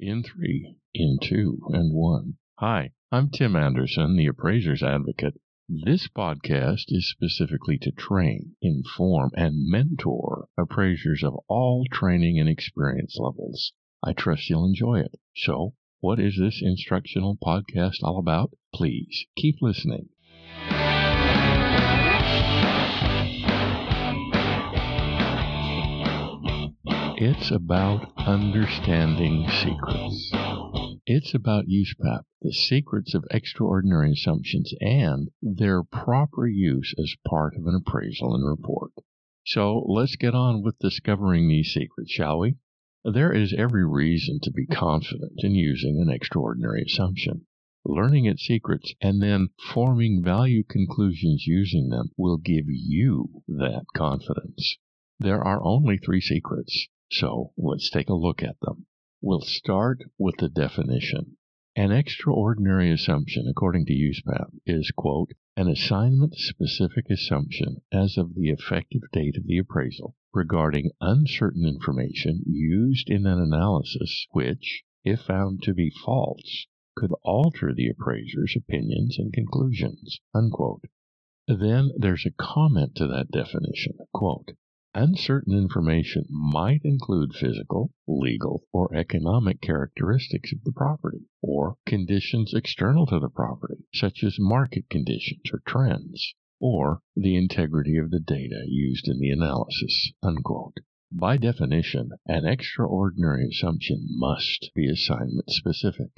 In three, in two, and one. Hi, I'm Tim Anderson, the appraiser's advocate. This podcast is specifically to train, inform, and mentor appraisers of all training and experience levels. I trust you'll enjoy it. So, what is this instructional podcast all about? Please keep listening. It's about understanding secrets. It's about USPAP, the secrets of extraordinary assumptions, and their proper use as part of an appraisal and report. So let's get on with discovering these secrets, shall we? There is every reason to be confident in using an extraordinary assumption. Learning its secrets and then forming value conclusions using them will give you that confidence. There are only three secrets so let's take a look at them. We'll start with the definition. An extraordinary assumption, according to USPAP, is, quote, an assignment specific assumption as of the effective date of the appraisal regarding uncertain information used in an analysis which, if found to be false, could alter the appraiser's opinions and conclusions, unquote. Then there's a comment to that definition, quote, Uncertain information might include physical, legal, or economic characteristics of the property, or conditions external to the property, such as market conditions or trends, or the integrity of the data used in the analysis. Unquote. By definition, an extraordinary assumption must be assignment specific.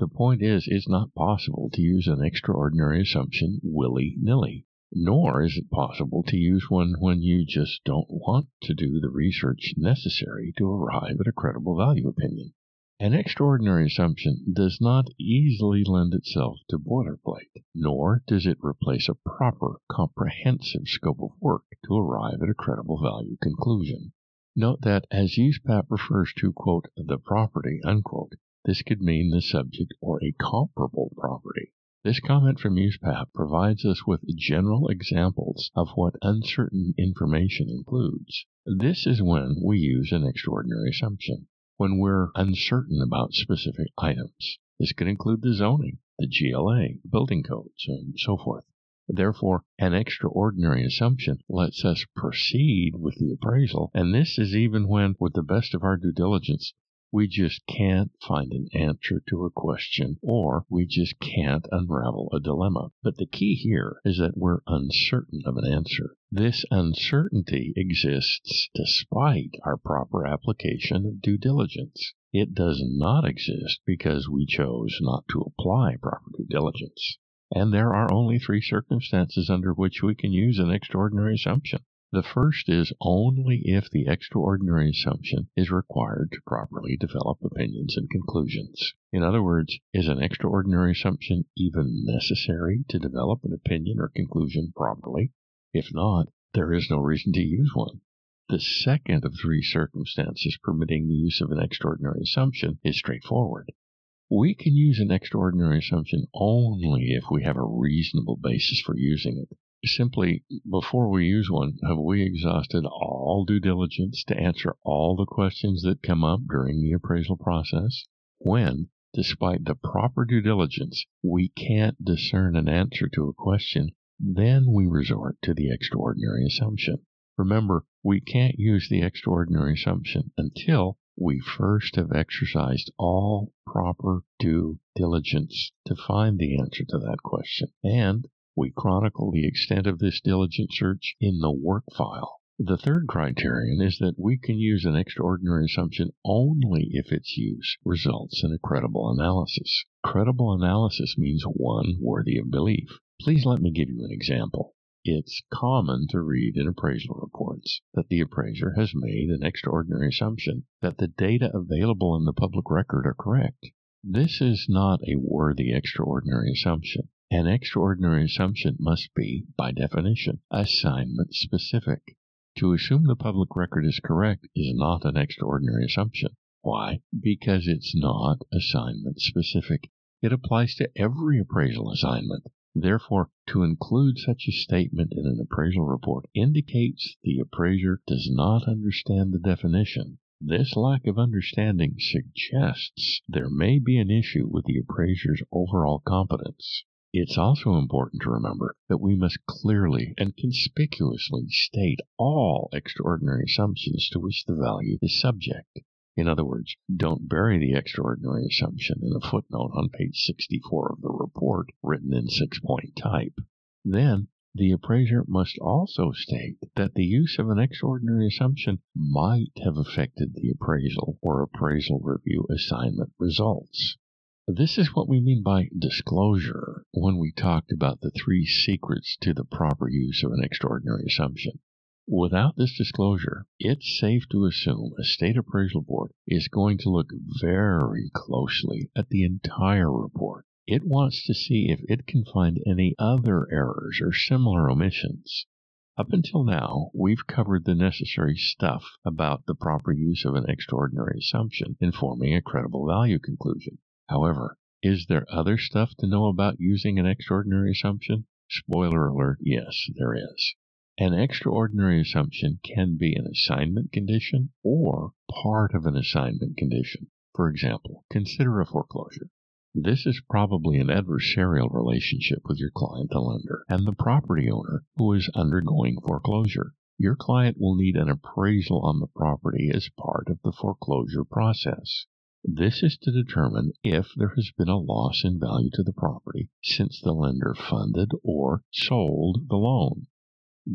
The point is, it's not possible to use an extraordinary assumption willy nilly nor is it possible to use one when you just don't want to do the research necessary to arrive at a credible value opinion. An extraordinary assumption does not easily lend itself to boilerplate, nor does it replace a proper, comprehensive scope of work to arrive at a credible value conclusion. Note that as USPAP refers to, quote, the property, unquote, this could mean the subject or a comparable property. This comment from USPAP provides us with general examples of what uncertain information includes. This is when we use an extraordinary assumption, when we're uncertain about specific items. This could include the zoning, the GLA, building codes, and so forth. Therefore, an extraordinary assumption lets us proceed with the appraisal, and this is even when, with the best of our due diligence, we just can't find an answer to a question or we just can't unravel a dilemma. But the key here is that we're uncertain of an answer. This uncertainty exists despite our proper application of due diligence. It does not exist because we chose not to apply proper due diligence. And there are only three circumstances under which we can use an extraordinary assumption. The first is only if the extraordinary assumption is required to properly develop opinions and conclusions. In other words, is an extraordinary assumption even necessary to develop an opinion or conclusion properly? If not, there is no reason to use one. The second of three circumstances permitting the use of an extraordinary assumption is straightforward. We can use an extraordinary assumption only if we have a reasonable basis for using it simply, before we use one, have we exhausted all due diligence to answer all the questions that come up during the appraisal process? When, despite the proper due diligence, we can't discern an answer to a question, then we resort to the extraordinary assumption. Remember, we can't use the extraordinary assumption until we first have exercised all proper due diligence to find the answer to that question. And we chronicle the extent of this diligent search in the work file. The third criterion is that we can use an extraordinary assumption only if its use results in a credible analysis. Credible analysis means one worthy of belief. Please let me give you an example. It's common to read in appraisal reports that the appraiser has made an extraordinary assumption that the data available in the public record are correct. This is not a worthy extraordinary assumption. An extraordinary assumption must be, by definition, assignment specific. To assume the public record is correct is not an extraordinary assumption. Why? Because it's not assignment specific. It applies to every appraisal assignment. Therefore, to include such a statement in an appraisal report indicates the appraiser does not understand the definition This lack of understanding suggests there may be an issue with the appraiser's overall competence. It's also important to remember that we must clearly and conspicuously state all extraordinary assumptions to which the value is subject. In other words, don't bury the extraordinary assumption in a footnote on page 64 of the report written in six point type. Then, the appraiser must also state that the use of an extraordinary assumption might have affected the appraisal or appraisal review assignment results. This is what we mean by disclosure when we talked about the three secrets to the proper use of an extraordinary assumption. Without this disclosure, it's safe to assume a state appraisal board is going to look very closely at the entire report. It wants to see if it can find any other errors or similar omissions. Up until now, we've covered the necessary stuff about the proper use of an extraordinary assumption in forming a credible value conclusion. However, is there other stuff to know about using an extraordinary assumption? Spoiler alert, yes, there is. An extraordinary assumption can be an assignment condition or part of an assignment condition. For example, consider a foreclosure. This is probably an adversarial relationship with your client, the lender, and the property owner who is undergoing foreclosure. Your client will need an appraisal on the property as part of the foreclosure process. This is to determine if there has been a loss in value to the property since the lender funded or sold the loan.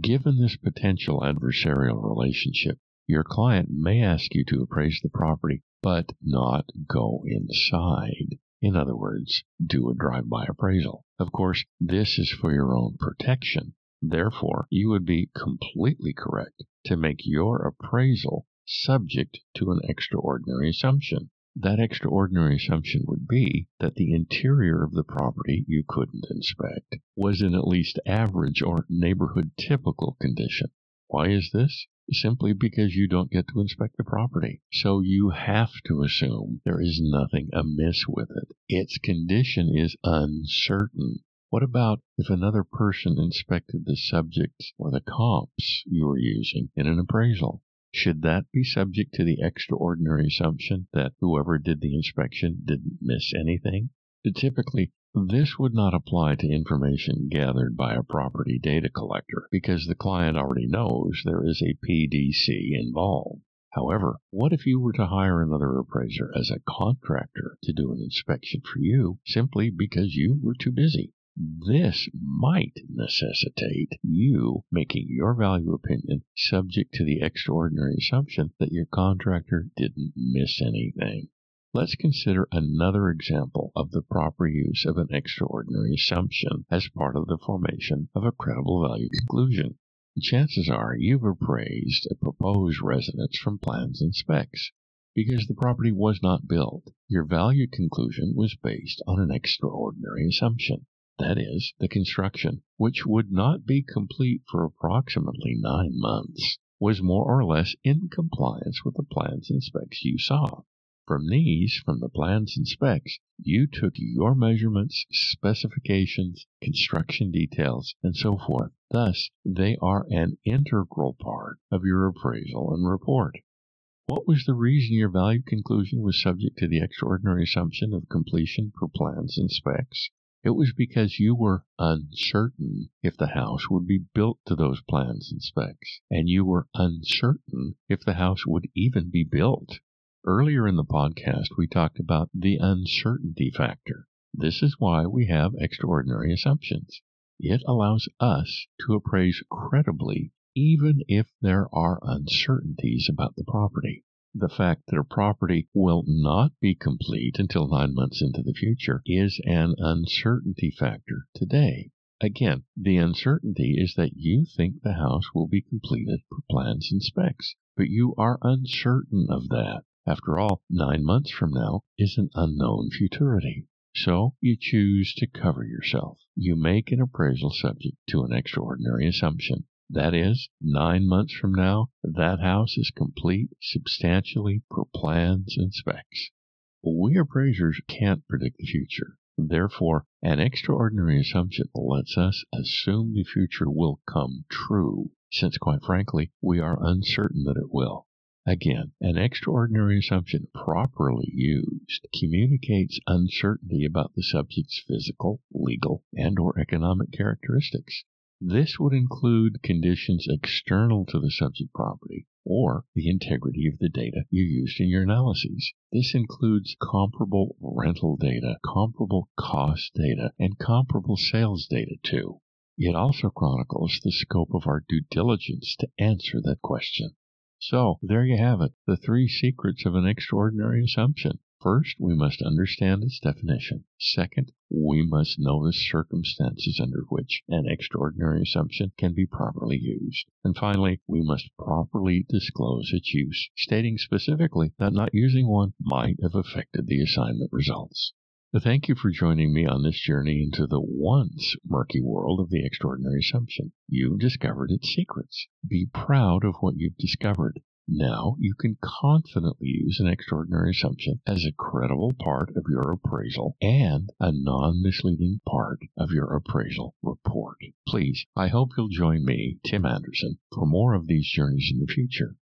Given this potential adversarial relationship, your client may ask you to appraise the property but not go inside. In other words, do a drive-by appraisal. Of course, this is for your own protection. Therefore, you would be completely correct to make your appraisal subject to an extraordinary assumption. That extraordinary assumption would be that the interior of the property you couldn't inspect was in at least average or neighborhood typical condition. Why is this? Simply because you don't get to inspect the property. So you have to assume there is nothing amiss with it. Its condition is uncertain. What about if another person inspected the subjects or the comps you were using in an appraisal? Should that be subject to the extraordinary assumption that whoever did the inspection didn't miss anything? Typically, this would not apply to information gathered by a property data collector because the client already knows there is a PDC involved. However, what if you were to hire another appraiser as a contractor to do an inspection for you simply because you were too busy? This might necessitate you making your value opinion subject to the extraordinary assumption that your contractor didn't miss anything. Let's consider another example of the proper use of an extraordinary assumption as part of the formation of a credible value conclusion. Chances are you've appraised a proposed residence from plans and specs. Because the property was not built, your value conclusion was based on an extraordinary assumption that is, the construction, which would not be complete for approximately nine months, was more or less in compliance with the plans and specs you saw. From these, from the plans and specs, you took your measurements, specifications, construction details, and so forth. Thus, they are an integral part of your appraisal and report. What was the reason your value conclusion was subject to the extraordinary assumption of completion for plans and specs? It was because you were uncertain if the house would be built to those plans and specs, and you were uncertain if the house would even be built. Earlier in the podcast, we talked about the uncertainty factor. This is why we have extraordinary assumptions. It allows us to appraise credibly even if there are uncertainties about the property the fact that a property will not be complete until nine months into the future is an uncertainty factor today. Again, the uncertainty is that you think the house will be completed per plans and specs, but you are uncertain of that. After all, nine months from now is an unknown futurity. So you choose to cover yourself. You make an appraisal subject to an extraordinary assumption. That is, nine months from now, that house is complete substantially per plans and specs. We appraisers can't predict the future. Therefore, an extraordinary assumption lets us assume the future will come true, since quite frankly, we are uncertain that it will. Again, an extraordinary assumption properly used communicates uncertainty about the subject's physical, legal, and or economic characteristics. This would include conditions external to the subject property or the integrity of the data you used in your analyses. This includes comparable rental data, comparable cost data, and comparable sales data too. It also chronicles the scope of our due diligence to answer that question. So, there you have it the three secrets of an extraordinary assumption. First, we must understand its definition. Second, we must know the circumstances under which an extraordinary assumption can be properly used. And finally, we must properly disclose its use, stating specifically that not using one might have affected the assignment results. Thank you for joining me on this journey into the once murky world of the extraordinary assumption. You've discovered its secrets. Be proud of what you've discovered. Now you can confidently use an extraordinary assumption as a credible part of your appraisal and a non misleading part of your appraisal report. Please, I hope you'll join me, Tim Anderson, for more of these journeys in the future.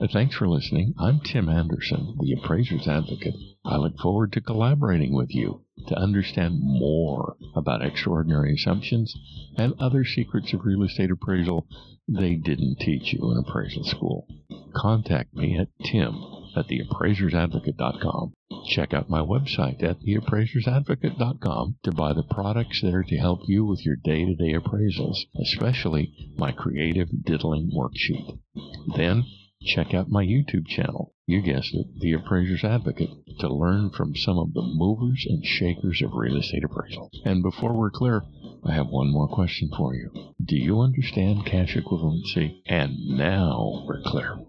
Uh, thanks for listening. I'm Tim Anderson, the Appraiser's Advocate. I look forward to collaborating with you to understand more about extraordinary assumptions and other secrets of real estate appraisal they didn't teach you in appraisal school. Contact me at tim at theappraisersadvocate.com. Check out my website at theappraisersadvocate.com to buy the products there to help you with your day to day appraisals, especially my creative diddling worksheet. Then check out my YouTube channel. You guessed it, The Appraiser's Advocate, to learn from some of the movers and shakers of real estate appraisal. And before we're clear, I have one more question for you. Do you understand cash equivalency? And now we're clear.